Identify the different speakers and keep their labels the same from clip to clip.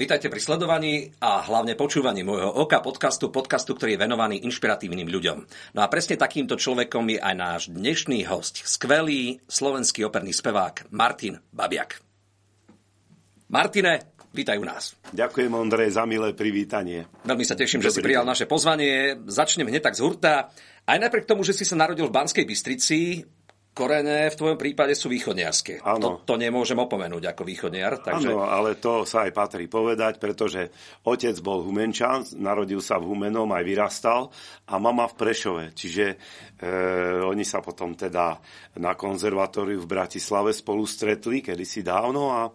Speaker 1: Vítajte pri sledovaní a hlavne počúvaní môjho oka podcastu, podcastu, ktorý je venovaný inšpiratívnym ľuďom. No a presne takýmto človekom je aj náš dnešný host, skvelý slovenský operný spevák Martin Babiak. Martine, vítaj u nás.
Speaker 2: Ďakujem, Ondrej, za milé privítanie.
Speaker 1: Veľmi sa teším, Dobrý že si prijal naše pozvanie. Začnem hneď tak z hurta. Aj napriek tomu, že si sa narodil v Banskej Bystrici, korene v tvojom prípade sú východniarské. To, to nemôžem opomenúť ako východniar.
Speaker 2: Takže... Áno, ale to sa aj patrí povedať, pretože otec bol Humenčan, narodil sa v Humenom, aj vyrastal a mama v Prešove. Čiže e, oni sa potom teda na konzervatóriu v Bratislave spolu stretli kedysi dávno a e,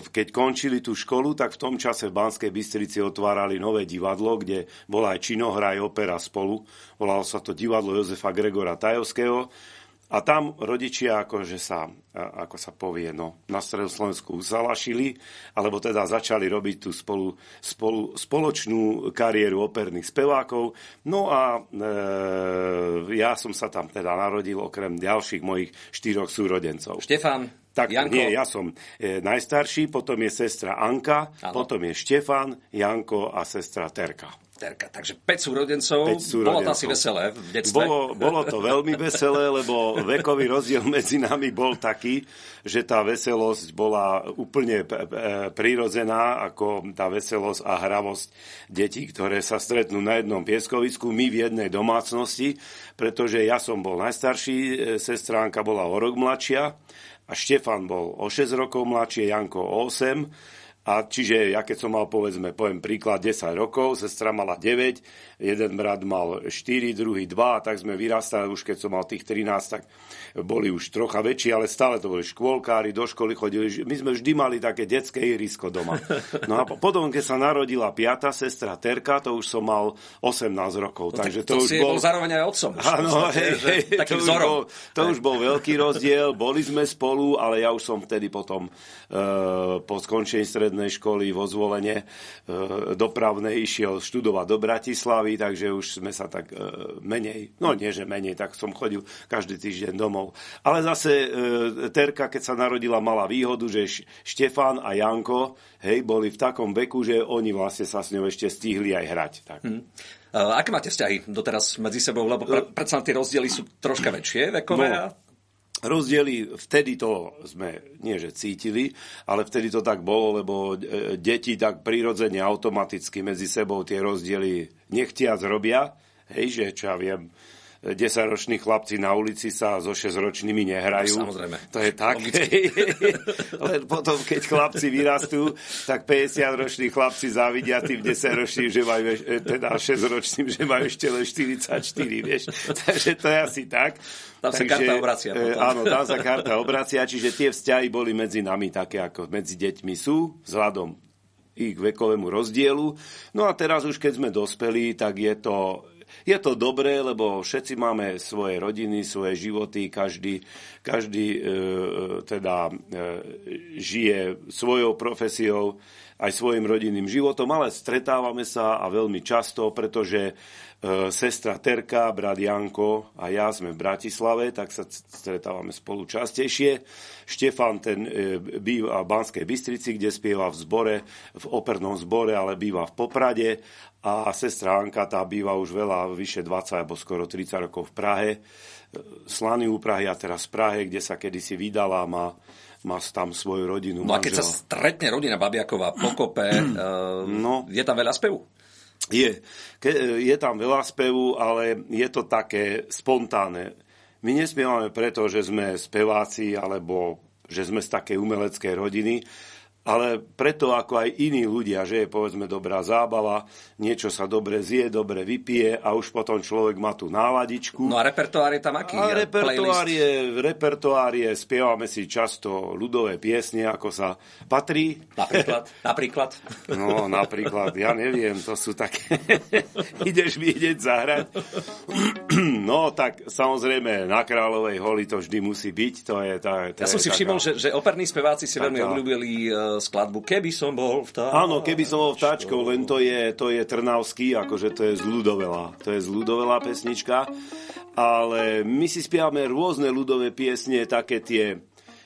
Speaker 2: keď končili tú školu, tak v tom čase v Banskej Bystrici otvárali nové divadlo, kde bola aj činohra, aj opera spolu. Volalo sa to divadlo Jozefa Gregora Tajovského a tam rodičia akože sa, ako sa povie, no, na Slovensku zalašili, alebo teda začali robiť tú spolu, spolu, spoločnú kariéru operných spevákov. No a e, ja som sa tam teda narodil okrem ďalších mojich štyroch súrodencov.
Speaker 1: Štefan,
Speaker 2: tak
Speaker 1: Janko.
Speaker 2: nie, ja som e, najstarší, potom je sestra Anka, ano. potom je Štefan, Janko a sestra Terka.
Speaker 1: Terka. Takže 5 súrodencov. 5 súrodencov. Bolo to asi veselé v detstve?
Speaker 2: Bolo, bolo to veľmi veselé, lebo vekový rozdiel medzi nami bol taký, že tá veselosť bola úplne prirodzená, ako tá veselosť a hravosť detí, ktoré sa stretnú na jednom pieskovisku, my v jednej domácnosti, pretože ja som bol najstarší, e, sestra Anka bola o rok mladšia a Štefan bol o 6 rokov mladšie, Janko o 8 a čiže ja keď som mal, povedzme, poviem príklad, 10 rokov, sestra mala 9, jeden brat mal 4, druhý 2, a tak sme vyrastali, už keď som mal tých 13, tak boli už trocha väčší, ale stále to boli škôlkári, do školy chodili. My sme vždy mali také detské ihrisko doma. No a potom, keď sa narodila piata sestra Terka, to už som mal 18 rokov.
Speaker 1: No, takže to, to už bol... bol zároveň aj otcom.
Speaker 2: Áno, hej, hej, to, už bol, to už bol veľký rozdiel, boli sme spolu, ale ja už som vtedy potom uh, po skončení stred strednej školy vo zvolenie e, dopravnej išiel študovať do Bratislavy, takže už sme sa tak e, menej, no nie, že menej, tak som chodil každý týždeň domov. Ale zase e, Terka, keď sa narodila, mala výhodu, že Štefán a Janko, hej, boli v takom veku, že oni vlastne sa s ňou ešte stihli aj hrať. Tak. Hmm.
Speaker 1: Aké máte vzťahy doteraz medzi sebou? Lebo pre, predsa tie rozdiely sú troška väčšie vekové. No,
Speaker 2: Rozdiely, vtedy to sme nie že cítili, ale vtedy to tak bolo, lebo e, deti tak prirodzene automaticky medzi sebou tie rozdiely nechtiac robia. Hej, že čo ja viem, 10-roční chlapci na ulici sa so 6-ročnými nehrajú.
Speaker 1: No, samozrejme.
Speaker 2: To je tak. Len potom, keď chlapci vyrastú, tak 50-roční chlapci závidia tým 10-ročným, že majú, e, teda 6-ročným, že majú ešte len 44, vieš. Takže to je asi tak.
Speaker 1: Tam sa karta obracia.
Speaker 2: E, potom. Áno, tam sa karta obracia, čiže tie vzťahy boli medzi nami také, ako medzi deťmi sú, vzhľadom ich vekovému rozdielu. No a teraz už keď sme dospeli, tak je to je to dobré, lebo všetci máme svoje rodiny, svoje životy, každý, každý e, teda e, žije svojou profesiou, aj svojim rodinným životom, ale stretávame sa a veľmi často, pretože e, sestra Terka, brat Janko a ja sme v Bratislave, tak sa stretávame spolu častejšie. Štefan ten e, býva v Banskej Bystrici, kde spieva v zbore, v opernom zbore, ale býva v Poprade a sestra Anka tá býva už veľa, vyše 20 alebo skoro 30 rokov v Prahe. Slany u Prahy a teraz v Prahe, kde sa kedysi vydala, má má tam svoju rodinu.
Speaker 1: No a keď sa stretne rodina Babiaková pokope, no, je tam veľa spevu?
Speaker 2: Je. Ke, je tam veľa spevu, ale je to také spontánne. My nespievame preto, že sme speváci alebo že sme z takej umeleckej rodiny, ale preto ako aj iní ľudia, že je povedzme dobrá zábava, niečo sa dobre zje, dobre vypije a už potom človek má tú náladičku.
Speaker 1: No a repertoár je tam aký?
Speaker 2: A repertoár je, repertoár je, spievame si často ľudové piesne, ako sa patrí.
Speaker 1: Napríklad? napríklad?
Speaker 2: No, napríklad, ja neviem, to sú také... Ideš vidieť zahrať. no, tak samozrejme, na Kráľovej holi to vždy musí byť. To je, tá,
Speaker 1: ja som si taká... všimol, že, že operní speváci si veľmi obľúbili e, skladbu Keby som bol vtáčkou.
Speaker 2: Áno, Keby som bol vtáčkou, len to je, to je Trnavský, akože to je z ľudovela. To je z ľudovela pesnička. Ale my si spievame rôzne ľudové piesne, také tie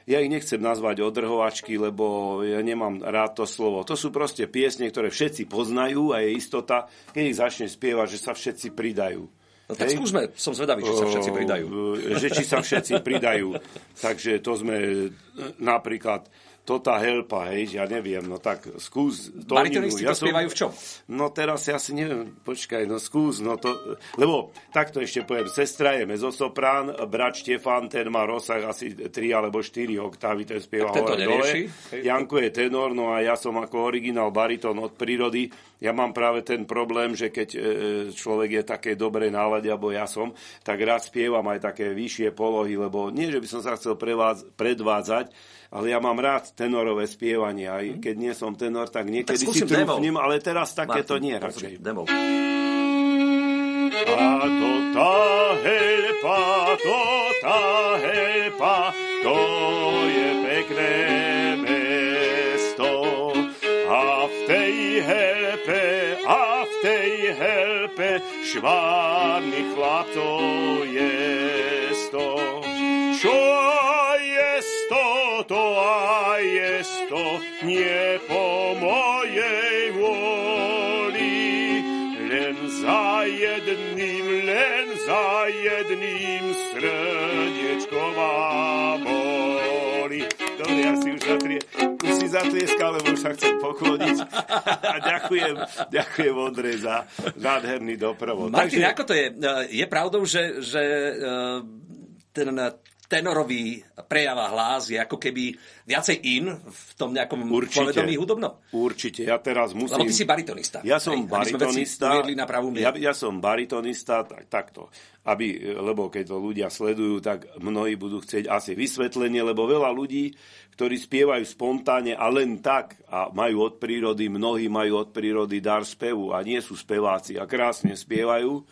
Speaker 2: ja ich nechcem nazvať odrhovačky, lebo ja nemám rád to slovo. To sú proste piesne, ktoré všetci poznajú a je istota, keď ich začne spievať, že sa všetci pridajú.
Speaker 1: No tak Hej. skúsme, som zvedavý, či sa všetci pridajú.
Speaker 2: Že či sa všetci pridajú. Takže to sme napríklad Tota Helpa, hej, ja neviem, no tak skús
Speaker 1: to. Baritonisti ja to spievajú v čom?
Speaker 2: No teraz ja si neviem, počkaj, no skús, no to, lebo takto ešte poviem, sestra je mezosoprán, brat Štefan, ten má rozsah asi 3 alebo 4 oktávy, ten spieva hore dole. Janko je tenor, no a ja som ako originál bariton od prírody. Ja mám práve ten problém, že keď e, človek je také dobrej nálade, alebo ja som, tak rád spievam aj také vyššie polohy, lebo nie, že by som sa chcel predvádzať, ale ja mám rád tenorové spievanie. Aj keď nie som tenor, tak niekedy tak si trúfnem, ale teraz takéto nie radšej. Demo. A to tá helpa, to tá helpa, to je pekné mesto. A v tej helpe, a v tej helpe, švárny chlapcov je sto. Čo to a to nie po mojej vôli. Len za jedným, len za jedným srdiečko má boli. Dobre, ja si už zatrie, už si zatlieskal, lebo už sa chcem pokloniť. A ďakujem, ďakujem Ondrej za nádherný doprovod.
Speaker 1: Martin, Takže... ako to je? Je pravdou, že, že e, ten tenorový prejava hlas je ako keby viacej in v tom nejakom Určite. povedomí hudobnom?
Speaker 2: Určite, ja teraz musím...
Speaker 1: Lebo ty si baritonista.
Speaker 2: Ja som Hej, baritonista.
Speaker 1: Na pravú
Speaker 2: ja, ja som baritonista, tak, takto. Aby, lebo keď to ľudia sledujú, tak mnohí budú chcieť asi vysvetlenie, lebo veľa ľudí, ktorí spievajú spontánne a len tak a majú od prírody, mnohí majú od prírody dar spevu a nie sú speváci a krásne spievajú,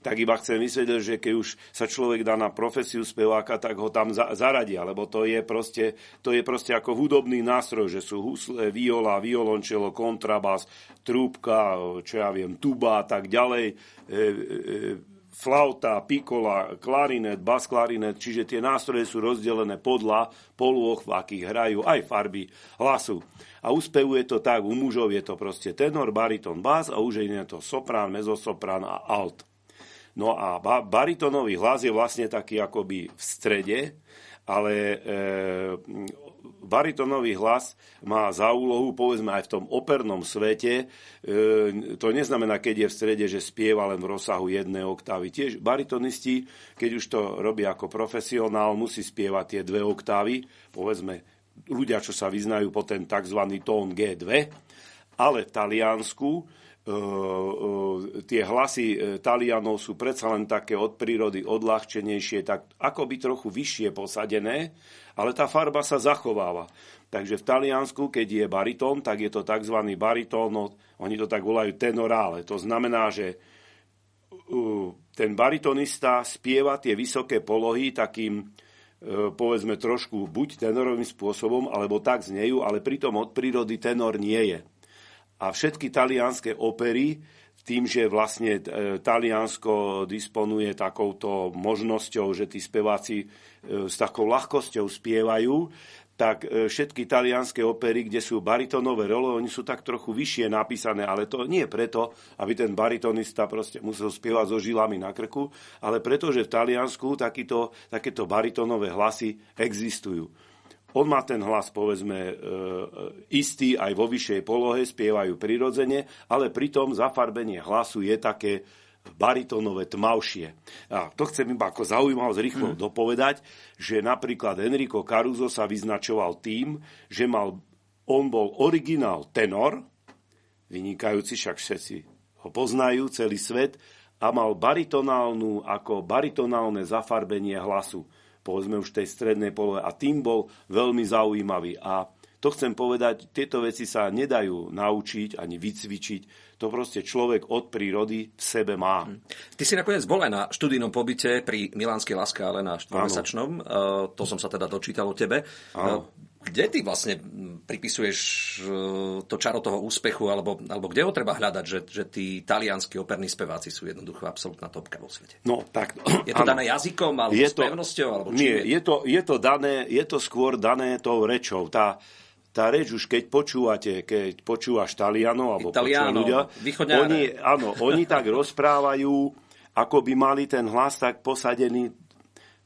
Speaker 2: tak iba chcem vysvetliť, že keď už sa človek dá na profesiu speváka, tak ho tam za, zaradia, lebo to je, proste, to je proste ako hudobný nástroj, že sú husle, viola, violončelo, kontrabas, trúbka, čo ja viem, tuba a tak ďalej, e, e, flauta, pikola, klarinet, bas klarinet, čiže tie nástroje sú rozdelené podľa polôch, v akých hrajú, aj farby hlasu. A uspevuje to tak, u mužov je to proste tenor, bariton, bas a už je to soprán, mezosoprán a alt. No a baritónový hlas je vlastne taký akoby v strede, ale e, baritónový hlas má za úlohu, povedzme aj v tom opernom svete, e, to neznamená, keď je v strede, že spieva len v rozsahu jednej oktávy. Tiež baritonisti, keď už to robia ako profesionál, musí spievať tie dve oktávy, povedzme ľudia, čo sa vyznajú po ten tzv. tón G2, ale v Taliansku tie hlasy e, Talianov sú predsa len také od prírody odľahčenejšie, tak ako by trochu vyššie posadené, ale tá farba sa zachováva. Takže v Taliansku, keď je baritón, tak je to tzv. baritón, no, oni to tak volajú tenorále. To znamená, že ten baritonista spieva tie vysoké polohy takým, povedzme trošku buď tenorovým spôsobom, alebo tak znejú, ale pritom od prírody tenor nie je a všetky talianské opery, tým, že vlastne e, Taliansko disponuje takouto možnosťou, že tí speváci e, s takou ľahkosťou spievajú, tak e, všetky talianské opery, kde sú baritonové role, oni sú tak trochu vyššie napísané, ale to nie preto, aby ten baritonista proste musel spievať so žilami na krku, ale preto, že v Taliansku takýto, takéto baritonové hlasy existujú. On má ten hlas, povedzme, e, istý aj vo vyššej polohe, spievajú prirodzene, ale pritom zafarbenie hlasu je také baritónové tmavšie. A to chcem iba ako zaujímavosť rýchlo mm. dopovedať, že napríklad Enrico Caruso sa vyznačoval tým, že mal, on bol originál tenor, vynikajúci, však všetci ho poznajú, celý svet, a mal baritonálnu, ako baritonálne zafarbenie hlasu povedzme už tej strednej polohe a tým bol veľmi zaujímavý. A to chcem povedať, tieto veci sa nedajú naučiť ani vycvičiť. To proste človek od prírody v sebe má. Hm.
Speaker 1: Ty si nakoniec bol aj na študijnom pobyte pri Milánskej láske, ale na štvormesačnom. Uh, to som sa teda dočítal o tebe.
Speaker 2: Ano.
Speaker 1: Kde ty vlastne pripisuješ e, to čaro toho úspechu, alebo, alebo kde ho treba hľadať, že, že tí talianskí operní speváci sú jednoducho absolútna topka vo svete?
Speaker 2: No, tak...
Speaker 1: Je to áno. dané jazykom, alebo je to, pevnosťou, alebo
Speaker 2: Nie, je? je, to, je, to dané, je to skôr dané tou rečou. Tá, tá reč už keď počúvate, keď počúvaš Talianov, alebo
Speaker 1: Italiano, ľudia,
Speaker 2: oni, áno, oni tak rozprávajú, ako by mali ten hlas tak posadený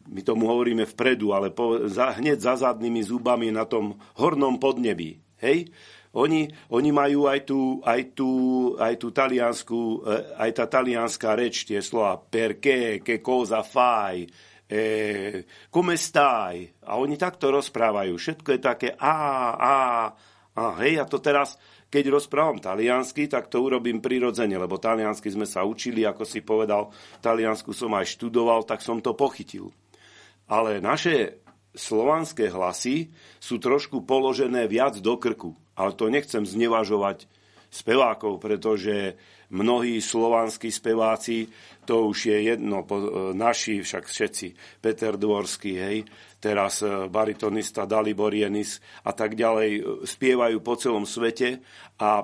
Speaker 2: my tomu hovoríme vpredu, ale po, za, hneď za zadnými zubami na tom hornom podnebí. Hej? Oni, oni majú aj tú, aj tú, aj tú taliansku, eh, aj tá talianská reč, tie slova perché, che cosa fai, eh, come stai. A oni takto rozprávajú. Všetko je také a, a, a hej, a to teraz, keď rozprávam taliansky, tak to urobím prirodzene, lebo taliansky sme sa učili, ako si povedal, taliansku som aj študoval, tak som to pochytil ale naše slovanské hlasy sú trošku položené viac do krku. Ale to nechcem znevažovať spevákov, pretože mnohí slovanskí speváci, to už je jedno, naši však všetci, Peter Dvorský, hej, teraz e, baritonista Dalibor Jenis a tak ďalej, e, spievajú po celom svete a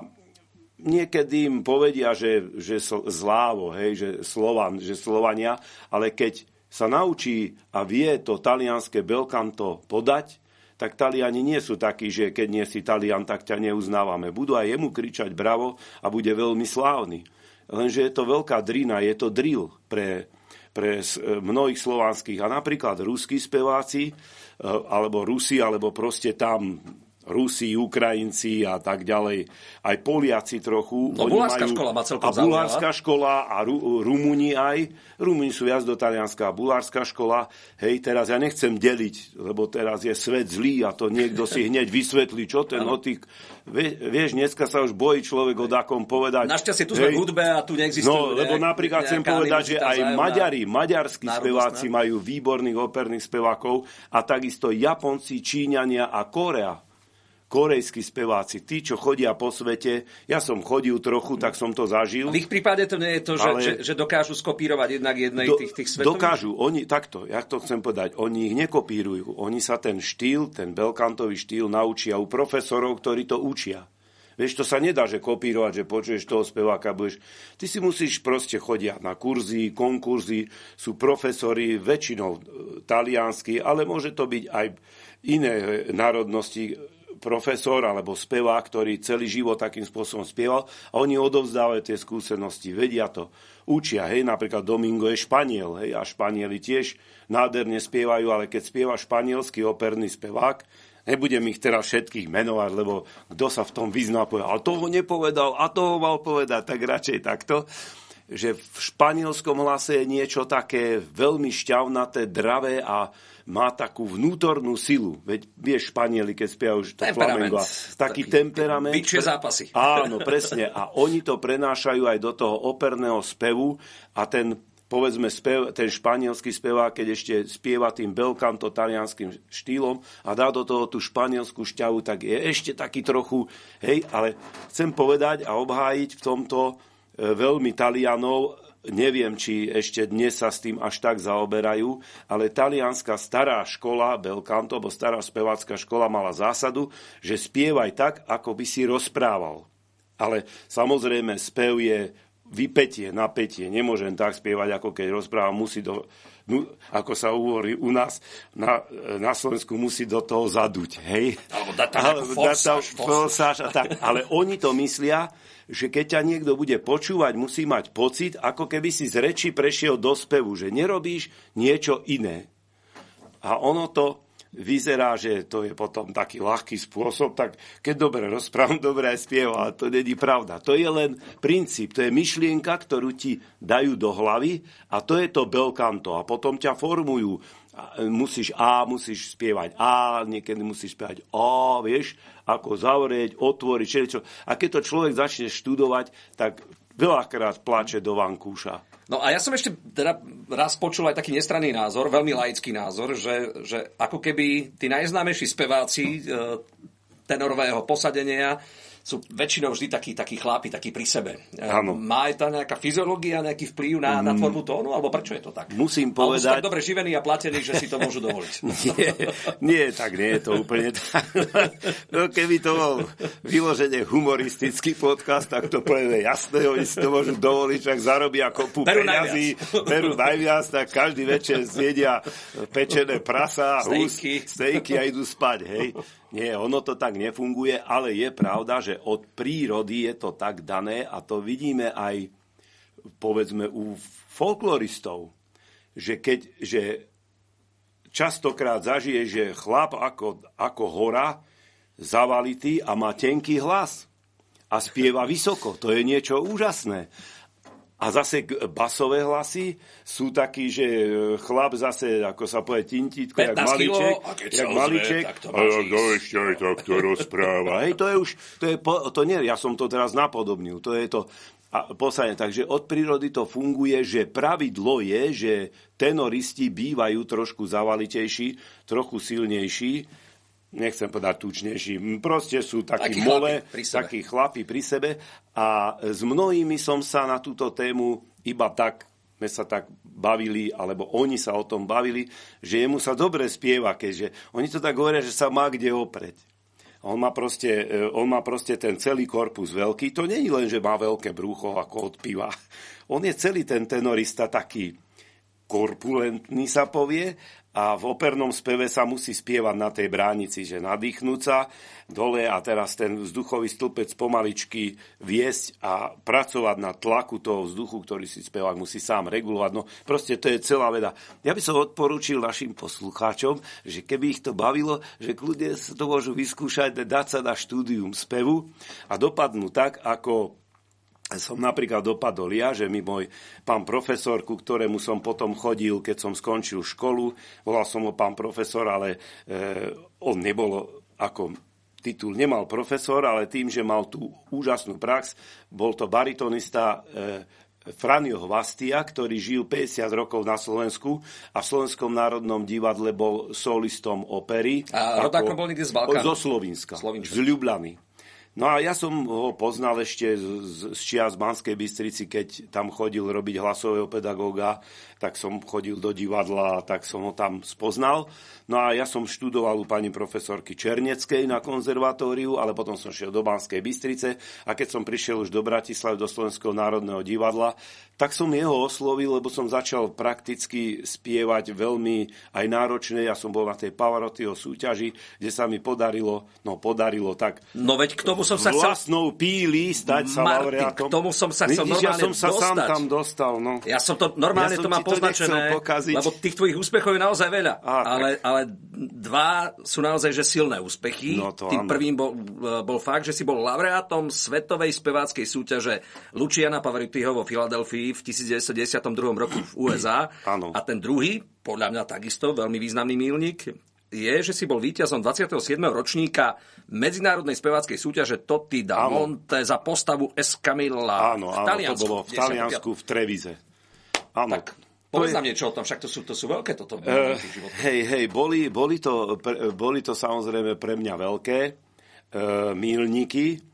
Speaker 2: niekedy im povedia, že, že zlávo, hej, že Slovan, že Slovania, ale keď sa naučí a vie to talianské belkanto podať, tak Taliani nie sú takí, že keď nie si Talian, tak ťa neuznávame. Budú aj jemu kričať bravo a bude veľmi slávny. Lenže je to veľká drina, je to drill pre, pre mnohých slovanských. A napríklad ruskí speváci, e, alebo Rusi, alebo proste tam Rusi, Ukrajinci a tak ďalej, aj Poliaci trochu.
Speaker 1: No, bulárska majú, škola má celkom
Speaker 2: A bulárska škola a Ru, Rumuni aj. Rumuni sú viac do talianská a bulárska škola. Hej, teraz ja nechcem deliť, lebo teraz je svet zlý a to niekto si hneď vysvetlí, čo ten otik. Vie, vieš, dneska sa už bojí človek o dakom povedať.
Speaker 1: Našťastie tu sme v hudbe a tu neexistuje.
Speaker 2: No, lebo napríklad chcem povedať, že aj Maďari, maďarskí speváci majú výborných operných spevákov a takisto Japonci, Číňania a Korea korejskí speváci, tí, čo chodia po svete, ja som chodil trochu, tak som to zažil.
Speaker 1: V ich prípade to nie je to, že, ale... že, že dokážu skopírovať jednak jednej do, tých, tých svetových?
Speaker 2: Dokážu, oni, takto, ja to chcem povedať, oni ich nekopírujú, oni sa ten štýl, ten belkantový štýl naučia u profesorov, ktorí to učia. Vieš, to sa nedá, že kopírovať, že počuješ toho speváka, budeš... Ty si musíš proste chodiť na kurzy, konkurzy, sú profesori väčšinou e, taliansky, ale môže to byť aj iné národnosti, profesor alebo spevák, ktorý celý život takým spôsobom spieval a oni odovzdávajú tie skúsenosti, vedia to, učia. Hej, napríklad Domingo je Španiel hej, a Španieli tiež nádherne spievajú, ale keď spieva španielský operný spevák, Nebudem ich teraz všetkých menovať, lebo kto sa v tom vyzná, povedal, ale toho nepovedal a toho mal povedať, tak radšej takto že v španielskom hlase je niečo také veľmi šťavnaté, dravé a má takú vnútornú silu. Veď vieš, Španieli, keď spia už to flamengo, taký, taký temperament.
Speaker 1: Vyčšie zápasy.
Speaker 2: Áno, presne. A oni to prenášajú aj do toho operného spevu a ten povedzme spev, ten španielský spevák, keď ešte spieva tým belkanto talianským štýlom a dá do toho tú španielskú šťavu, tak je ešte taký trochu, hej, ale chcem povedať a obhájiť v tomto veľmi Talianov, Neviem, či ešte dnes sa s tým až tak zaoberajú, ale talianská stará škola, Belcanto, alebo stará spevácká škola mala zásadu, že spievaj tak, ako by si rozprával. Ale samozrejme, spev je vypetie, napätie. Nemôžem tak spievať, ako keď rozprávam, musí do, no, ako sa hovorí u nás na, na Slovensku, musí do toho zaduť. Hej?
Speaker 1: Alebo dať tam forsáž,
Speaker 2: forsáž, tak. Ale oni to myslia, že keď ťa niekto bude počúvať, musí mať pocit, ako keby si z reči prešiel do spevu, že nerobíš niečo iné. A ono to vyzerá, že to je potom taký ľahký spôsob, tak keď dobre rozprávam, dobre aj spievam, ale to není pravda. To je len princíp, to je myšlienka, ktorú ti dajú do hlavy a to je to belkanto. A potom ťa formujú musíš A, musíš spievať A, niekedy musíš spievať O, vieš, ako zavrieť, otvoriť, čo. A keď to človek začne študovať, tak veľakrát plače do vankúša.
Speaker 1: No a ja som ešte teda raz počul aj taký nestranný názor, veľmi laický názor, že, že ako keby tí najznámejší speváci e, tenorového posadenia sú väčšinou vždy takí, takí chlápi, takí pri sebe.
Speaker 2: Áno.
Speaker 1: Má aj tá nejaká fyziológia, nejaký vplyv na, na tvorbu tónu, alebo prečo je to tak?
Speaker 2: Musím
Speaker 1: Alebo sú
Speaker 2: povedať...
Speaker 1: tak dobre živení a platení, že si to môžu dovoliť.
Speaker 2: Nie, nie, tak nie je to úplne tak. No keby to bol vyložene humoristický podcast, tak to povieme jasné, oni si to môžu dovoliť, však zarobia kopu
Speaker 1: Berú
Speaker 2: peňazí, berú najviac, tak každý večer zjedia pečené prasa, hus,
Speaker 1: Stejky.
Speaker 2: stejky a idú spať, hej. Nie, ono to tak nefunguje, ale je pravda, že od prírody je to tak dané a to vidíme aj povedzme u folkloristov, že keď, že častokrát zažije, že chlap ako, ako hora zavalitý a má tenký hlas a spieva vysoko. To je niečo úžasné. A zase basové hlasy sú takí, že chlap zase, ako sa povie, tintítko, jak
Speaker 1: 15
Speaker 2: maliček,
Speaker 1: kilo,
Speaker 2: jak
Speaker 1: ozve,
Speaker 2: maliček,
Speaker 1: tak to
Speaker 2: a jak to ešte aj takto rozpráva. Hej, to je už, to je, po, to nie, ja som to teraz napodobnil, to je to a posledne. Takže od prírody to funguje, že pravidlo je, že tenoristi bývajú trošku zavalitejší, trochu silnejší, nechcem povedať tučnejší, proste sú takí
Speaker 1: Takí
Speaker 2: mole,
Speaker 1: chlapi
Speaker 2: takí chlapi pri sebe a s mnohými som sa na túto tému iba tak sme sa tak bavili, alebo oni sa o tom bavili, že jemu sa dobre spieva, keďže oni to tak hovoria, že sa má kde opreť. On má, proste, e, on má proste ten celý korpus veľký. To nie je len, že má veľké brúcho ako od piva. On je celý ten tenorista taký korpulentný sa povie a v opernom speve sa musí spievať na tej bránici, že nadýchnúť sa dole a teraz ten vzduchový stĺpec pomaličky viesť a pracovať na tlaku toho vzduchu, ktorý si spevák musí sám regulovať. No proste to je celá veda. Ja by som odporúčil našim poslucháčom, že keby ich to bavilo, že kľudne sa to môžu vyskúšať, dať sa na štúdium spevu a dopadnú tak, ako som napríklad dopadol ja, že mi môj pán profesor, ku ktorému som potom chodil, keď som skončil školu, volal som ho pán profesor, ale e, on nebol ako titul nemal profesor, ale tým, že mal tú úžasnú prax, bol to baritonista e, Franjo Hvastia, ktorý žil 50 rokov na Slovensku a v Slovenskom národnom divadle bol solistom opery.
Speaker 1: A rodákom bol niekde z Balkánu?
Speaker 2: Zo Slovenska, z Ljubljany. No a ja som ho poznal ešte z, z, z čias Banskej Bystrici, keď tam chodil robiť hlasového pedagóga, tak som chodil do divadla, tak som ho tam spoznal. No a ja som študoval u pani profesorky Černeckej na konzervatóriu, ale potom som šiel do Banskej Bystrice a keď som prišiel už do Bratislavy, do Slovenského národného divadla, tak som jeho oslovil, lebo som začal prakticky spievať veľmi aj náročne. Ja som bol na tej Pavarottiho súťaži, kde sa mi podarilo, no podarilo tak
Speaker 1: No veď k tomu som sa chcel...
Speaker 2: vlastnou píli stať sa laureátom.
Speaker 1: k tomu som sa chcel
Speaker 2: Vidíš, ja som sa sám
Speaker 1: dostať.
Speaker 2: tam dostal. No.
Speaker 1: Ja som to, normálne
Speaker 2: Ja som
Speaker 1: to mám
Speaker 2: to
Speaker 1: poznačené,
Speaker 2: pokaziť.
Speaker 1: lebo tých tvojich úspechov je naozaj veľa.
Speaker 2: Á, tak.
Speaker 1: ale, ale dva sú naozaj že silné úspechy.
Speaker 2: No to
Speaker 1: Tým
Speaker 2: áno.
Speaker 1: prvým bol, bol fakt, že si bol laureátom svetovej speváckej súťaže Luciana Pavarottiho vo Filadelfii v 1992 roku v USA.
Speaker 2: Áno.
Speaker 1: A ten druhý, podľa mňa takisto veľmi významný mílnik, je, že si bol víťazom 27. ročníka medzinárodnej speváckej súťaže Totti da
Speaker 2: Áno.
Speaker 1: Monte za postavu Escamilla
Speaker 2: Áno,
Speaker 1: v
Speaker 2: áno,
Speaker 1: Taliansku.
Speaker 2: to bolo v Taliansku, v Trevize. Áno.
Speaker 1: Tak, povedz nám niečo o tom, však to sú, to sú veľké toto.
Speaker 2: Uh,
Speaker 1: v
Speaker 2: hej, hej, boli, boli, to, boli to samozrejme pre mňa veľké uh, mílniky.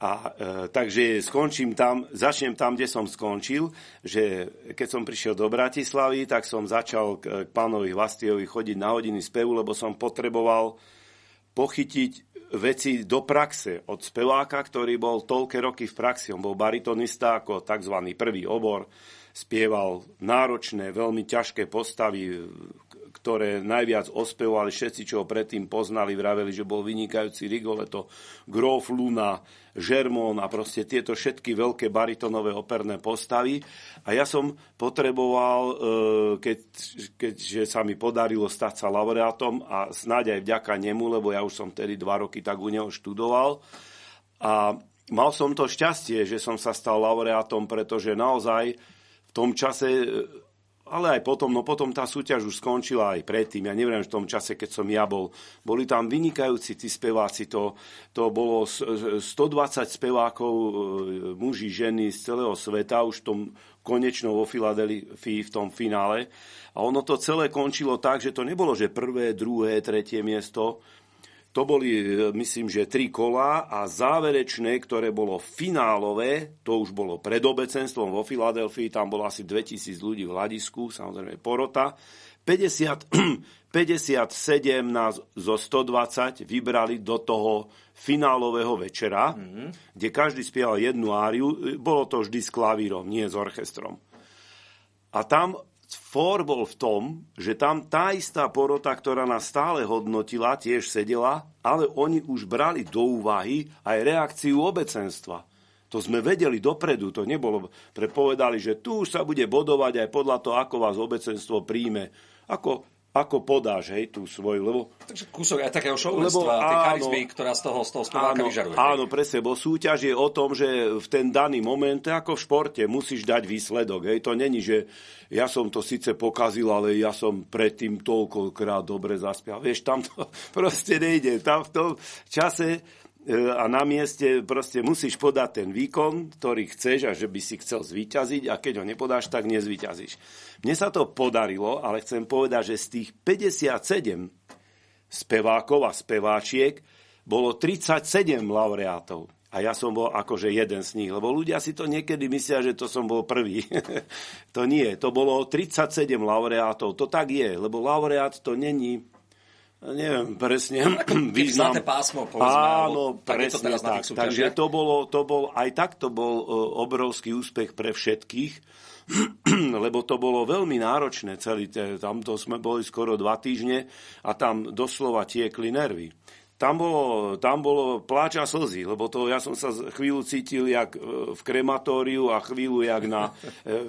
Speaker 2: A e, takže skončím tam, začnem tam, kde som skončil, že keď som prišiel do Bratislavy, tak som začal k, k pánovi Hvastiovi chodiť na hodiny spevu, lebo som potreboval pochytiť veci do praxe od speváka, ktorý bol toľké roky v praxi. On bol baritonista ako tzv. prvý obor, spieval náročné, veľmi ťažké postavy, ktoré najviac ospevovali všetci, čo ho predtým poznali, vraveli, že bol vynikajúci Rigoletto, Grof Luna, Žermón a proste tieto všetky veľké baritonové operné postavy. A ja som potreboval, e, keď, keďže sa mi podarilo stať sa laureátom a snáď aj vďaka nemu, lebo ja už som tedy dva roky tak u neho študoval. A mal som to šťastie, že som sa stal laureátom, pretože naozaj v tom čase ale aj potom, no potom tá súťaž už skončila aj predtým. Ja neviem, v tom čase, keď som ja bol, boli tam vynikajúci tí speváci, to, to bolo s- 120 spevákov, e, muži, ženy z celého sveta, už v tom konečnom vo Filadelfii v tom finále. A ono to celé končilo tak, že to nebolo, že prvé, druhé, tretie miesto, To boli, e, myslím, že tri kola a záverečné, ktoré bolo finálové, to už bolo pred obecenstvom vo Filadelfii, tam bolo asi 2000 ľudí v hľadisku, samozrejme porota. 50, 57 nás zo 120 vybrali do toho finálového večera, mm-hmm. kde každý spieval jednu áriu. Bolo to vždy s klavírom, nie s orchestrom. A tam fór bol v tom, že tam tá istá porota, ktorá nás stále hodnotila, tiež sedela, ale oni už brali do úvahy aj reakciu obecenstva. To sme vedeli dopredu, to nebolo, prepovedali, že tu už sa bude bodovať aj podľa toho, ako vás obecenstvo príjme. Ako ako podáš, hej, tú svoju, lebo...
Speaker 1: Takže kúsok aj takého šovlenstva, tej charizmy, ktorá z toho, z toho
Speaker 2: áno,
Speaker 1: vyžaruje.
Speaker 2: Áno, presne, bo súťaž je o tom, že v ten daný moment, ako v športe, musíš dať výsledok, hej, to není, že ja som to síce pokazil, ale ja som predtým toľkokrát dobre zaspial. Vieš, tam to proste nejde. Tam v tom čase a na mieste proste musíš podať ten výkon, ktorý chceš a že by si chcel zvíťaziť a keď ho nepodáš, tak nezvíťazíš. Mne sa to podarilo, ale chcem povedať, že z tých 57 spevákov a speváčiek bolo 37 laureátov. A ja som bol akože jeden z nich, lebo ľudia si to niekedy myslia, že to som bol prvý. to nie, to bolo 37 laureátov. To tak je, lebo laureát to není neviem presne
Speaker 1: význam. Zlaté pásmo, povedzme.
Speaker 2: Áno, presne to tak. Takže to, bolo, to bol, aj tak to bol e, obrovský úspech pre všetkých, lebo to bolo veľmi náročné celý, tamto sme boli skoro dva týždne a tam doslova tiekli nervy tam bolo, tam bolo pláč a slzy, lebo to ja som sa chvíľu cítil jak e, v krematóriu a chvíľu jak na, e,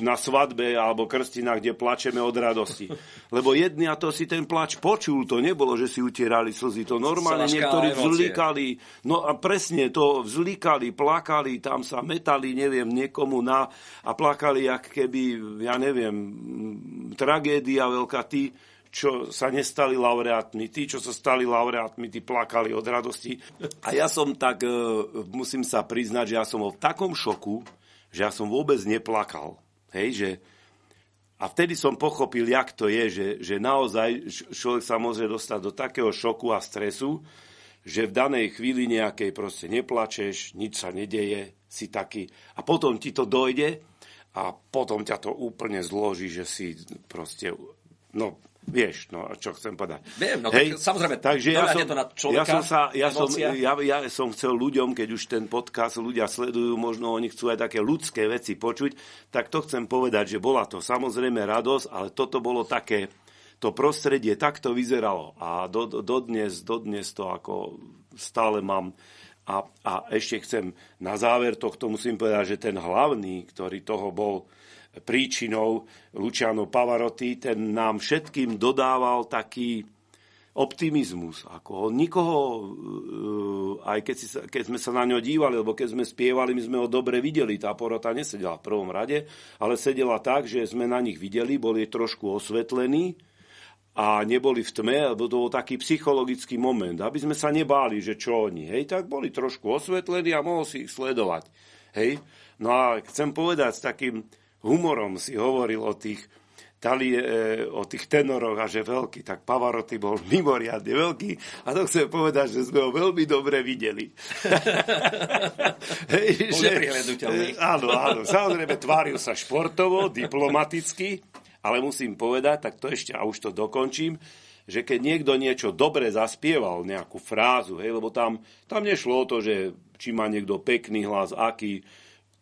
Speaker 2: na svadbe alebo krstinách, kde plačeme od radosti. Lebo jedni a to si ten plač počul, to nebolo, že si utierali slzy, to normálne niektorí vzlikali, no a presne to vzlikali, plakali, tam sa metali, neviem, niekomu na a plakali, jak keby, ja neviem, tragédia veľká, tí, čo sa nestali laureátmi. Tí, čo sa stali laureátmi, tí plakali od radosti. A ja som tak, e, musím sa priznať, že ja som bol v takom šoku, že ja som vôbec neplakal. Hej, že a vtedy som pochopil, jak to je, že, že naozaj človek sa môže dostať do takého šoku a stresu, že v danej chvíli nejakej proste neplačeš, nič sa nedeje, si taký. A potom ti to dojde a potom ťa to úplne zloží, že si proste, no Vieš, no, čo chcem povedať.
Speaker 1: Viem, no Hej, tak, samozrejme,
Speaker 2: takže ja som,
Speaker 1: to na človeka,
Speaker 2: ja som, sa, ja, som, ja, ja som chcel ľuďom, keď už ten podcast ľudia sledujú, možno oni chcú aj také ľudské veci počuť, tak to chcem povedať, že bola to samozrejme radosť, ale toto bolo také, to prostredie takto vyzeralo. A do, do, dnes, do dnes to ako stále mám. A, a ešte chcem na záver tohto musím povedať, že ten hlavný, ktorý toho bol, príčinou Luciano Pavarotti, ten nám všetkým dodával taký optimizmus. Ako nikoho, eh, aj keď, si, keď sme sa na ňo dívali, lebo keď sme spievali, my sme ho dobre videli. Tá porota nesedela v prvom rade, ale sedela tak, že sme na nich videli, boli trošku osvetlení a neboli v tme, lebo to bol taký psychologický moment, aby sme sa nebáli, že čo oni. Hej, tak boli trošku osvetlení a mohol si ich sledovať. Hej. No a chcem povedať s takým humorom si hovoril o tých, tali, e, o tých tenoroch a že veľký, tak Pavarotti bol mimoriadne veľký a to chcem povedať, že sme ho veľmi dobre videli.
Speaker 1: Hej, že,
Speaker 2: e, áno, áno, samozrejme tváril sa športovo, diplomaticky, ale musím povedať, tak to ešte, a už to dokončím, že keď niekto niečo dobre zaspieval, nejakú frázu, hej, lebo tam, tam nešlo o to, že či má niekto pekný hlas, aký,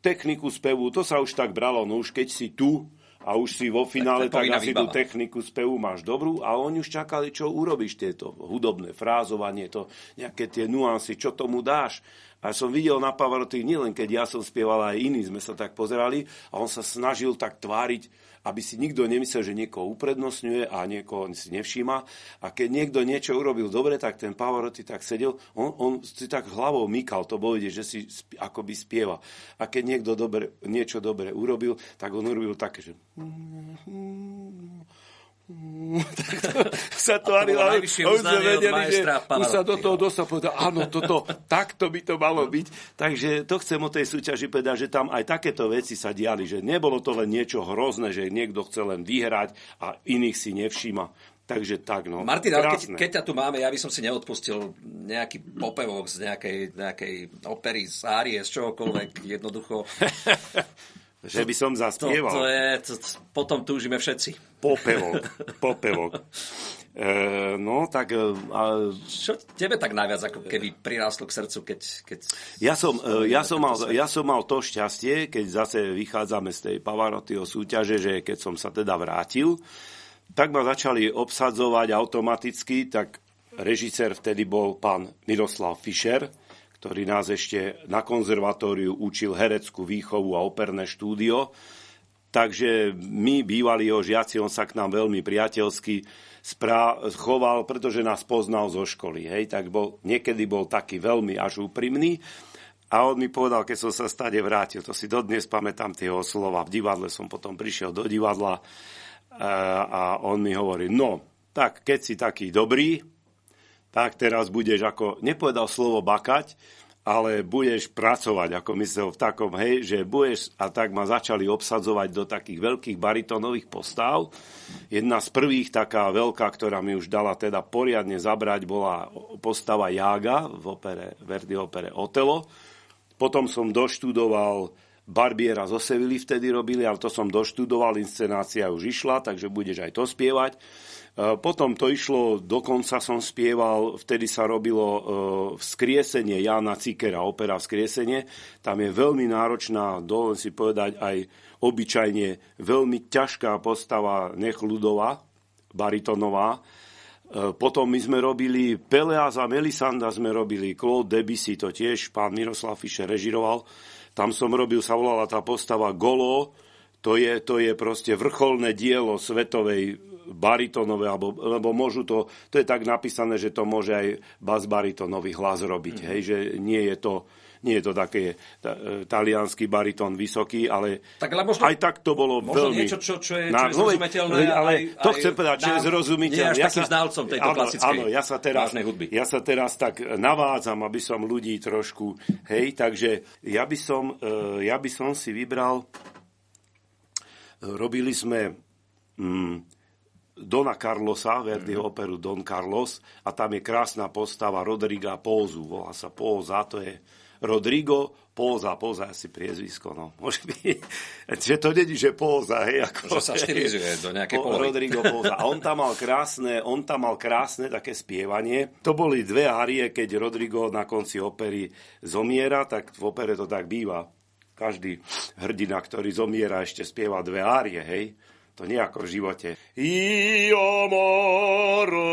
Speaker 2: techniku spevu, to sa už tak bralo, no už keď si tu a už si vo finále, tak, tak asi tú techniku spevu máš dobrú a oni už čakali, čo urobíš tieto hudobné frázovanie, to nejaké tie nuancy, čo tomu dáš. A som videl na Pavarotti, nielen keď ja som spieval, aj iní sme sa tak pozerali a on sa snažil tak tváriť, aby si nikto nemyslel, že niekoho uprednostňuje a niekoho si nevšíma. A keď niekto niečo urobil dobre, tak ten Pavarotti tak sedel, on, on si tak hlavou mykal, to bolo vidieť, že si akoby spieva. A keď niekto dobre, niečo dobre urobil, tak on urobil také, že tak to, sa to,
Speaker 1: to ale už sme vedeli, že
Speaker 2: už sa do toho dostal povedal, áno, toto, takto by to malo byť. Takže to chcem o tej súťaži povedať, že tam aj takéto veci sa diali, že nebolo to len niečo hrozné, že niekto chce len vyhrať a iných si nevšíma. Takže tak, no.
Speaker 1: Martin, ale keď, keď ťa tu máme, ja by som si neodpustil nejaký popevok z nejakej, nejakej opery, z árie, z čohokoľvek, jednoducho.
Speaker 2: že by som zaspieval.
Speaker 1: To, to je, to, to, potom túžime všetci.
Speaker 2: Popevok, popevok. E, no, tak... E, a...
Speaker 1: Čo tebe tak najviac ako keby prirástlo k srdcu, keď... keď
Speaker 2: ja, som, e, ja, som mal, ja som mal to šťastie, keď zase vychádzame z tej Pavarottiho súťaže, že keď som sa teda vrátil, tak ma začali obsadzovať automaticky, tak režisér vtedy bol pán Miroslav Fischer, ktorý nás ešte na konzervatóriu učil hereckú výchovu a operné štúdio. Takže my, bývalí jeho žiaci, on sa k nám veľmi priateľsky sprá- choval, pretože nás poznal zo školy. Hej, tak bol, niekedy bol taký veľmi až úprimný. A on mi povedal, keď som sa stade vrátil, to si dodnes pamätám tie jeho slova. V divadle som potom prišiel do divadla a on mi hovorí, no, tak keď si taký dobrý, tak teraz budeš ako, nepovedal slovo bakať, ale budeš pracovať, ako myslel v takom, hej, že budeš, a tak ma začali obsadzovať do takých veľkých baritónových postav. Jedna z prvých taká veľká, ktorá mi už dala teda poriadne zabrať, bola postava Jága v opere, Verdi opere Otelo. Potom som doštudoval Barbiera zo Sevilly vtedy robili, ale to som doštudoval, inscenácia už išla, takže budeš aj to spievať. E, potom to išlo, dokonca som spieval, vtedy sa robilo e, Vzkriesenie Jána Cikera, opera Vzkriesenie. Tam je veľmi náročná, dovolím si povedať aj obyčajne veľmi ťažká postava Nechľudová, baritonová. E, potom my sme robili Peleas a Melisanda sme robili, Claude Debussy, to tiež pán Miroslav Fischer režiroval. Tam som robil, sa volala tá postava Golo, to je, to je proste vrcholné dielo svetovej baritonové, alebo, lebo môžu to, to je tak napísané, že to môže aj bas baritonový hlas robiť, mm. hej, že nie je to, nie je to také ta, e, talianský baritón vysoký, ale tak, ale možno, aj tak to bolo
Speaker 1: možno
Speaker 2: veľmi...
Speaker 1: niečo, čo, čo je, čo je zrozumiteľné.
Speaker 2: Ale aj, to aj, chcem povedať, čo je zrozumiteľné. Nie
Speaker 1: ja takým sa, znalcom tejto áno, klasickej áno,
Speaker 2: ja sa teraz,
Speaker 1: hudby.
Speaker 2: Ja sa teraz tak navádzam, aby som ľudí trošku... Hej, takže ja by som, e, ja by som si vybral... Robili sme... Mm, Dona Carlosa, Verdi mm-hmm. operu Don Carlos a tam je krásna postava Rodriga Pózu, volá sa Póza, to je Rodrigo Póza, Póza asi priezvisko, no. Môže byť, že to není, že Póza, hej, ako...
Speaker 1: Že sa štilizuje do nejakej po,
Speaker 2: Rodrigo Póza. A on tam mal krásne, on tam mal krásne také spievanie. To boli dve árie, keď Rodrigo na konci opery zomiera, tak v opere to tak býva. Každý hrdina, ktorý zomiera, ešte spieva dve árie, hej. To nie ako v živote. Io moro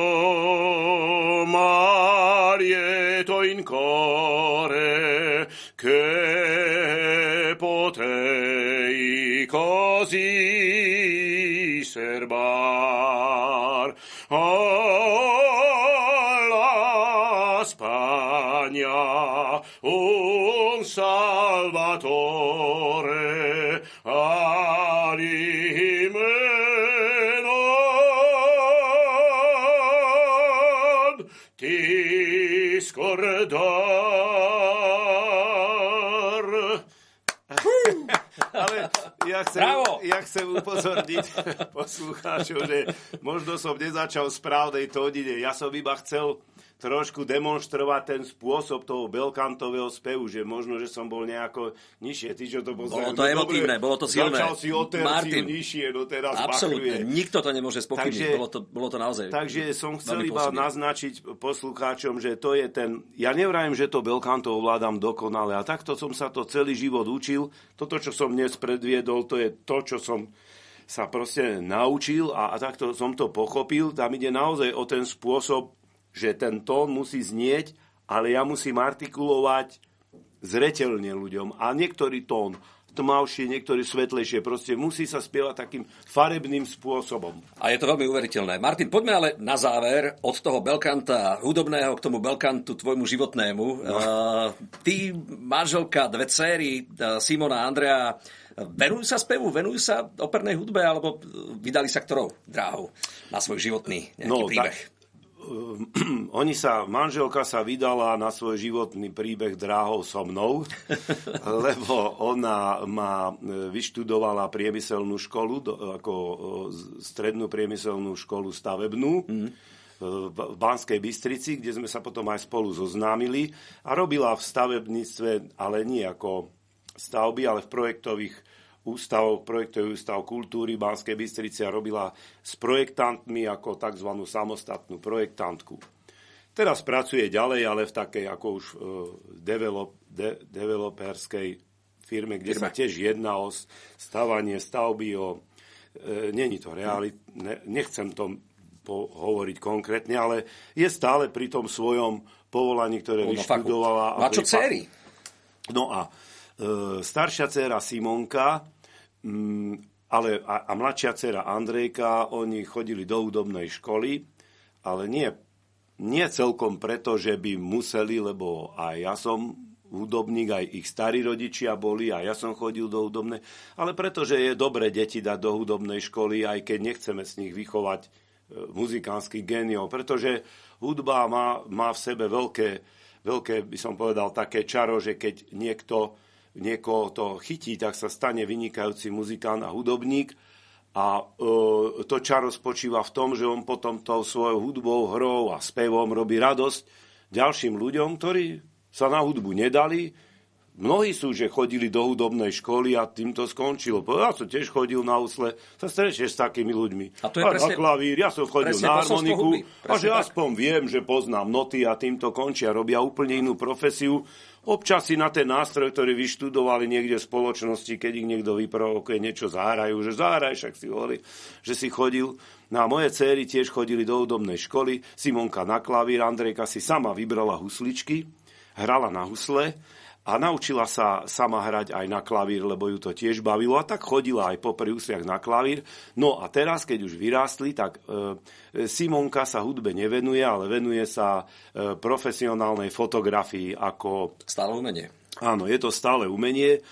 Speaker 2: marieto in core che potei così serbar salvatore ja chcem, ja chcem upozorniť poslucháčov, že možno som nezačal správnej tónine. Ja som iba chcel trošku demonstrovať ten spôsob toho belkantového spevu, že možno, že som bol nejako nižšie. Ty, čo to
Speaker 1: bolo to no, emotívne, bolo to silné.
Speaker 2: Začal si o Martin, nižšie, no teraz
Speaker 1: Absolutne, nikto to nemôže spochybniť, bolo to, bolo to naozaj
Speaker 2: Takže som chcel iba pôsobne. naznačiť poslucháčom, že to je ten, ja nevrajím, že to belkanto ovládam dokonale a takto som sa to celý život učil. Toto, čo som dnes predviedol, to je to, čo som sa proste naučil a, a takto som to pochopil. Tam ide naozaj o ten spôsob že ten tón musí znieť, ale ja musím artikulovať zretelne ľuďom. A niektorý tón tmavšie, niektorý svetlejšie. Proste musí sa spievať takým farebným spôsobom.
Speaker 1: A je to veľmi uveriteľné. Martin, poďme ale na záver od toho belkanta hudobného k tomu belkantu tvojmu životnému. No. Uh, ty, manželka, dve céry, uh, Simona a Andrea, venujú sa spevu, venujú sa opernej hudbe, alebo vydali sa ktorou dráhou na svoj životný no, príbeh? Tak
Speaker 2: oni sa, manželka sa vydala na svoj životný príbeh dráhou so mnou, lebo ona má, e, vyštudovala priemyselnú školu, ako e, strednú priemyselnú školu stavebnú. Mm v Banskej Bystrici, kde sme sa potom aj spolu zoznámili a robila v stavebníctve, ale nie ako stavby, ale v projektových ústav, projektový ústav kultúry Banskej Bystrici a robila s projektantmi ako tzv. samostatnú projektantku. Teraz pracuje ďalej, ale v takej ako už uh, develop, de, developerskej firme, kde Firma. sa tiež jedná o stavanie stavby, o, e, není to realit, ne, nechcem to hovoriť konkrétne, ale je stále pri tom svojom povolaní, ktoré no, vyštudovala.
Speaker 1: A čo céry?
Speaker 2: No a e, staršia dcéra Simonka Mm, ale a, a mladšia dcera Andrejka, oni chodili do údobnej školy, ale nie, nie celkom preto, že by museli, lebo aj ja som hudobník, aj ich starí rodičia boli, a ja som chodil do hudobnej, ale preto, že je dobre deti dať do hudobnej školy, aj keď nechceme z nich vychovať e, muzikánskych géniov, pretože hudba má, má v sebe veľké, veľké, by som povedal, také čaro, že keď niekto niekoho to chytí, tak sa stane vynikajúci muzikant a hudobník. A e, to čaro spočíva v tom, že on potom tou svojou hudbou, hrou a spevom robí radosť ďalším ľuďom, ktorí sa na hudbu nedali, Mnohí sú, že chodili do hudobnej školy a tým to skončilo. Ja som tiež chodil na úsle, sa stretneš s takými ľuďmi.
Speaker 1: A to je a presne,
Speaker 2: na klavír, ja som chodil na harmoniku a že tak. aspoň viem, že poznám noty a týmto končia. Robia úplne inú profesiu. Občas si na ten nástroj, ktorý vyštudovali niekde v spoločnosti, keď ich niekto vyprovokuje, niečo zahrajú, že zahraj, však si hovorí, že si chodil. No a moje céry tiež chodili do hudobnej školy, Simonka na klavír, Andrejka si sama vybrala husličky, hrala na husle a naučila sa sama hrať aj na klavír, lebo ju to tiež bavilo a tak chodila aj po úsviach na klavír. No a teraz, keď už vyrástli, tak e, Simonka sa hudbe nevenuje, ale venuje sa e, profesionálnej fotografii ako...
Speaker 1: Stále umenie.
Speaker 2: Áno, je to stále umenie.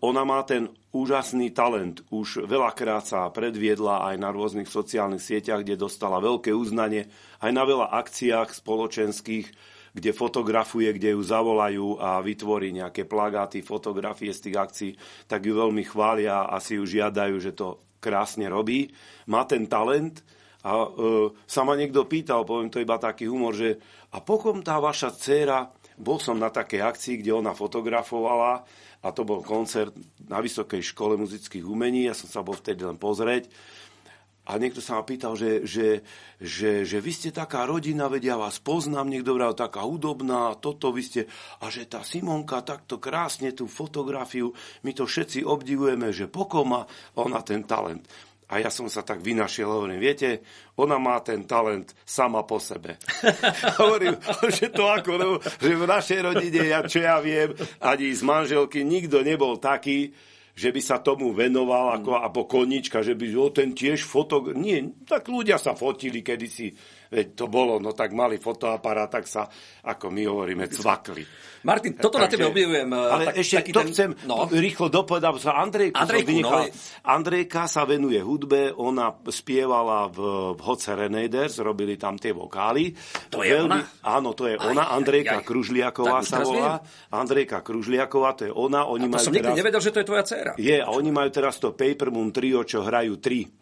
Speaker 2: Ona má ten úžasný talent. Už veľakrát sa predviedla aj na rôznych sociálnych sieťach, kde dostala veľké uznanie, aj na veľa akciách spoločenských, kde fotografuje, kde ju zavolajú a vytvorí nejaké plagáty, fotografie z tých akcií, tak ju veľmi chvália a si ju žiadajú, že to krásne robí. Má ten talent a e, sa ma niekto pýtal, poviem to iba taký humor, že a pokom tá vaša dcéra, bol som na takej akcii, kde ona fotografovala a to bol koncert na Vysokej škole muzických umení, ja som sa bol vtedy len pozrieť a niekto sa ma pýtal, že, že, že, že vy ste taká rodina, vedia ja vás poznám, niekto vral taká hudobná, toto vy ste, a že tá Simonka takto krásne tú fotografiu, my to všetci obdivujeme, že pokoma ona ten talent. A ja som sa tak vynašiel, hovorím, viete, ona má ten talent sama po sebe. hovorím, že to ako, lebo, že v našej rodine, ja, čo ja viem, ani z manželky nikto nebol taký, že by sa tomu venoval ako, mm. ako konička, že by o, ten tiež fotok... Nie, tak ľudia sa fotili kedysi veď to bolo, no tak mali fotoaparát, tak sa, ako my hovoríme, cvakli.
Speaker 1: Martin, toto Takže, na tebe objevujem.
Speaker 2: Eh, ale tak, ešte taký to ten, chcem no. rýchlo dopovedať, sa Andrejku, Andrejku no. Andrejka sa venuje hudbe, ona spievala v, v Hoce Reneders, robili tam tie vokály.
Speaker 1: To je Veľmi, ona?
Speaker 2: Áno, to je aj, ona, Andrejka aj, Kružliaková sa volá. Andrejka Kružliaková, to je ona. Oni
Speaker 1: a to majú som teraz, nikdy nevedel, že to je tvoja dcéra.
Speaker 2: Je, a oni majú teraz to Paper Moon trio, čo hrajú tri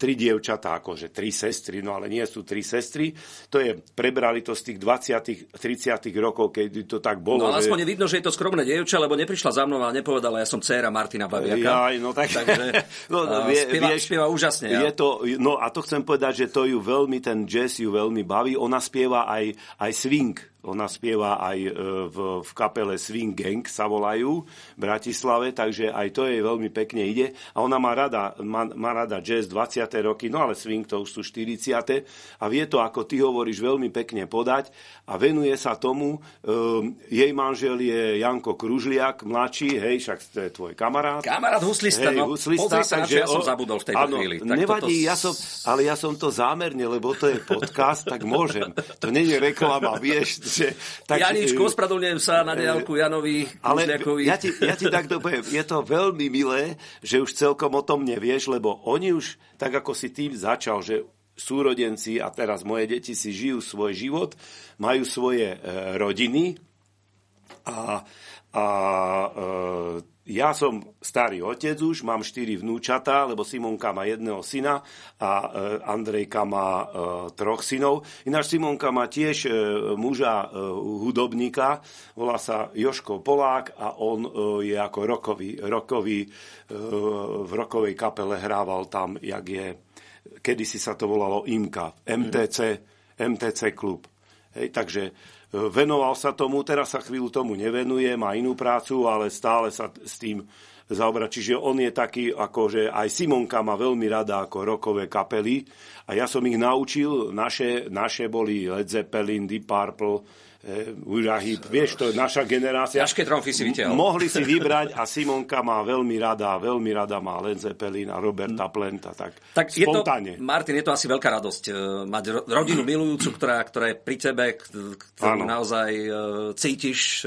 Speaker 2: tri dievčatá, akože tri sestry, no ale nie sú tri sestry. To je, prebrali to z tých 20 30 rokov, keď to tak bolo.
Speaker 1: No ale aspoň že... vidno, že je to skromné dievča, lebo neprišla za mnou a nepovedala, ja som dcéra Martina Baviaka.
Speaker 2: Ja, no tak...
Speaker 1: Takže no, vie, spieva, vieš, spieva úžasne.
Speaker 2: Ja. Je to, no a to chcem povedať, že to ju veľmi, ten jazz ju veľmi baví. Ona spieva aj, aj swing ona spieva aj e, v, v kapele Swing Gang, sa volajú, v Bratislave, takže aj to jej veľmi pekne ide. A ona má rada, má, má rada jazz 20. roky, no ale swing to už sú 40. A vie to, ako ty hovoríš, veľmi pekne podať a venuje sa tomu. Um, jej manžel je Janko Kružliak, mladší, hej, však to je tvoj kamarát.
Speaker 1: Kamarát huslista, hej, no. huslista, sa, takže, ja som zabudol v tejto áno, chvíli.
Speaker 2: Tak nevadí, toto... ja som, ale ja som to zámerne, lebo to je podcast, tak môžem. To není reklama, vieš, že,
Speaker 1: tak, Janičko, ospravedlňujem sa na diálku Janovi
Speaker 2: Ale ja ti, ja ti takto poviem, je to veľmi milé, že už celkom o tom nevieš, lebo oni už, tak ako si tým začal, že súrodenci a teraz moje deti si žijú svoj život, majú svoje e, rodiny a, a e, ja som starý otec už, mám štyri vnúčatá, lebo Simonka má jedného syna a e, Andrejka má e, troch synov. Ináč Simonka má tiež e, muža hudobníka, volá sa Joško Polák a on je ako rokový, rokový v rokovej kapele hrával tam, jak je, kedysi sa to volalo IMKA, MTC, MTC klub. Hej, takže venoval sa tomu, teraz sa chvíľu tomu nevenuje, má inú prácu, ale stále sa s tým zaoberá. Čiže on je taký, ako že aj Simonka má veľmi rada ako rokové kapely a ja som ich naučil, naše, naše boli Led Zeppelin, Deep Purple, e, Urahyb, vieš, to je naša generácia.
Speaker 1: Ťažké tromfy si vytiahol.
Speaker 2: Mohli si vybrať a Simonka má veľmi rada, veľmi rada má Led Zeppelin a Roberta Plenta, tak, tak spontánne.
Speaker 1: Je to, Martin, je to asi veľká radosť e, mať rodinu milujúcu, ktorá, ktorá je pri tebe, ktorú naozaj e, cítiš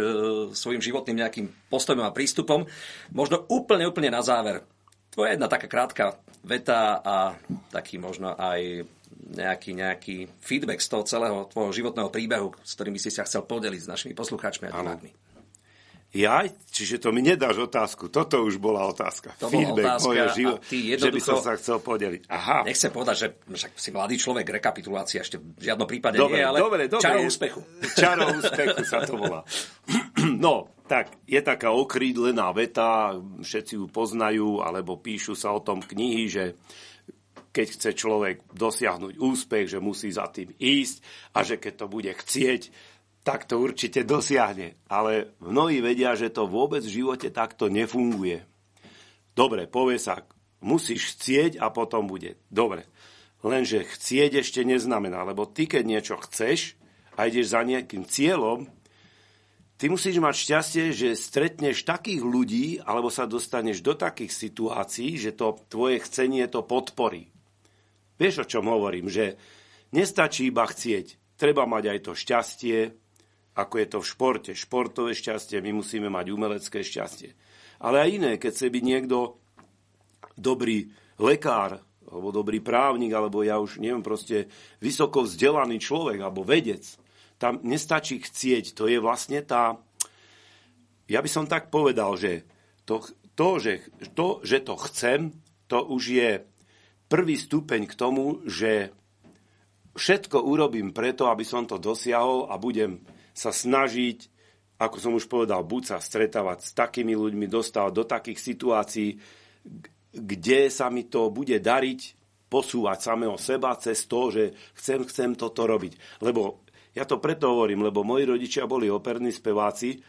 Speaker 1: svojim životným nejakým postojom a prístupom. Možno úplne, úplne na záver. Tvoja jedna taká krátka veta a taký možno aj nejaký, nejaký feedback z toho celého tvojho životného príbehu, s ktorým by si sa chcel podeliť s našimi poslucháčmi a divákmi.
Speaker 2: Ja, čiže to mi nedáš otázku. Toto už bola otázka.
Speaker 1: To Feedback otázka
Speaker 2: život, jednoducho... že by som sa chcel podeliť. Aha.
Speaker 1: Nechcem povedať, že však si mladý človek, rekapitulácia ešte v žiadnom prípade
Speaker 2: dobre,
Speaker 1: nie, ale
Speaker 2: dobre, dobre,
Speaker 1: čarou úspechu.
Speaker 2: Čarou úspechu sa to volá. No, tak je taká okrídlená veta, všetci ju poznajú, alebo píšu sa o tom knihy, že keď chce človek dosiahnuť úspech, že musí za tým ísť a že keď to bude chcieť, tak to určite dosiahne. Ale mnohí vedia, že to vôbec v živote takto nefunguje. Dobre, povie sa, musíš chcieť a potom bude. Dobre, lenže chcieť ešte neznamená, lebo ty keď niečo chceš a ideš za nejakým cieľom, Ty musíš mať šťastie, že stretneš takých ľudí, alebo sa dostaneš do takých situácií, že to tvoje chcenie to podporí. Vieš, o čom hovorím? Že nestačí iba chcieť. Treba mať aj to šťastie, ako je to v športe. Športové šťastie, my musíme mať umelecké šťastie. Ale aj iné, keď chce byť niekto dobrý lekár, alebo dobrý právnik, alebo ja už neviem, proste vysoko vzdelaný človek, alebo vedec, tam nestačí chcieť. To je vlastne tá... Ja by som tak povedal, že to, to, že, to, že to chcem, to už je prvý stupeň k tomu, že všetko urobím preto, aby som to dosiahol a budem sa snažiť, ako som už povedal, buď sa stretávať s takými ľuďmi, dostávať do takých situácií, kde sa mi to bude dariť posúvať samého seba cez to, že chcem, chcem toto robiť. Lebo ja to preto hovorím, lebo moji rodičia boli operní speváci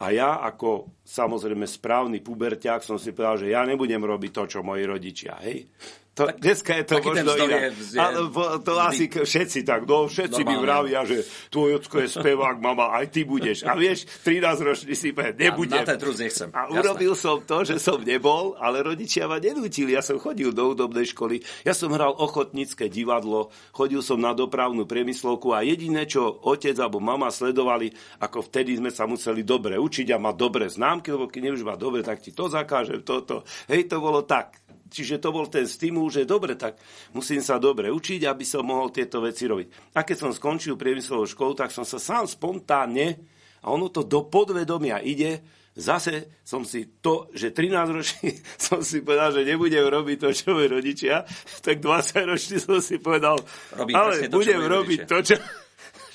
Speaker 2: a ja ako samozrejme správny puberťák som si povedal, že ja nebudem robiť to, čo moji rodičia. Hej? To, tak, dneska je to možno. Je, ale to vždy. asi všetci tak, no všetci Normálne. mi vravia, že tvoj ocko je spevák, mama, aj ty budeš. A vieš, 13 ročný si povie, nebudem. A
Speaker 1: na ten nechcem.
Speaker 2: A Jasné. urobil som to, že som nebol, ale rodičia ma nenútili. Ja som chodil do údobnej školy, ja som hral ochotnícke divadlo, chodil som na dopravnú priemyslovku a jediné, čo otec alebo mama sledovali, ako vtedy sme sa museli dobre učiť a mať dobré známky, lebo keď už má dobre, tak ti to zakážem, toto. Hej, to bolo tak. Čiže to bol ten stimul, že dobre, tak musím sa dobre učiť, aby som mohol tieto veci robiť. A keď som skončil priemyslovú školu, tak som sa sám spontánne, a ono to do podvedomia ide, zase som si to, že 13 ročný som si povedal, že nebudem robiť to, čo moji rodičia, tak 20 ročný som si povedal, Robí ale to, budem robiť to, čo,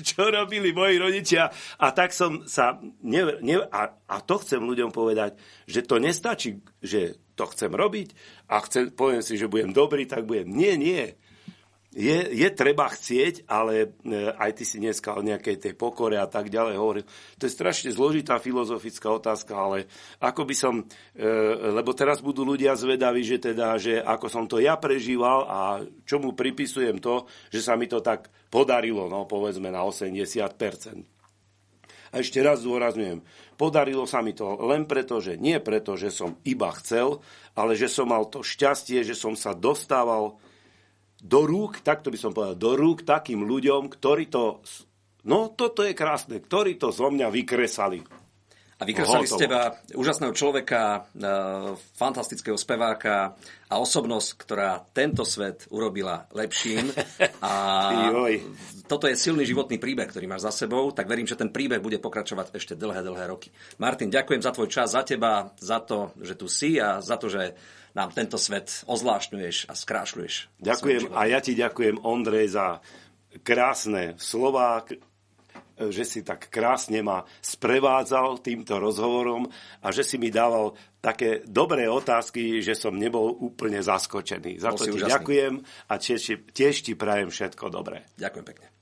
Speaker 2: čo robili moji rodičia. A tak som sa... Ne, ne, a, a to chcem ľuďom povedať, že to nestačí, že to chcem robiť a chcem, poviem si, že budem dobrý, tak budem. Nie, nie. Je, je treba chcieť, ale e, aj ty si dneska o nejakej tej pokore a tak ďalej hovoril. To je strašne zložitá filozofická otázka, ale ako by som, e, lebo teraz budú ľudia zvedaví, že teda, že ako som to ja prežíval a čomu pripisujem to, že sa mi to tak podarilo, no povedzme na 80%. A ešte raz zdôrazňujem, Podarilo sa mi to len preto, že nie preto, že som iba chcel, ale že som mal to šťastie, že som sa dostával do rúk, takto by som povedal, do rúk takým ľuďom, ktorí to, no toto je krásne, ktorí to zo mňa vykresali.
Speaker 1: A vykresali z teba úžasného človeka, e, fantastického speváka a osobnosť, ktorá tento svet urobila lepším. A toto je silný životný príbeh, ktorý máš za sebou, tak verím, že ten príbeh bude pokračovať ešte dlhé, dlhé roky. Martin, ďakujem za tvoj čas, za teba, za to, že tu si a za to, že nám tento svet ozvlášňuješ a skrášľuješ.
Speaker 2: Ďakujem a ja ti ďakujem, Ondrej, za krásne slová, že si tak krásne ma sprevádzal týmto rozhovorom a že si mi dával také dobré otázky, že som nebol úplne zaskočený. Za to ti úžasný. ďakujem a tiež, tiež ti prajem všetko dobré.
Speaker 1: Ďakujem pekne.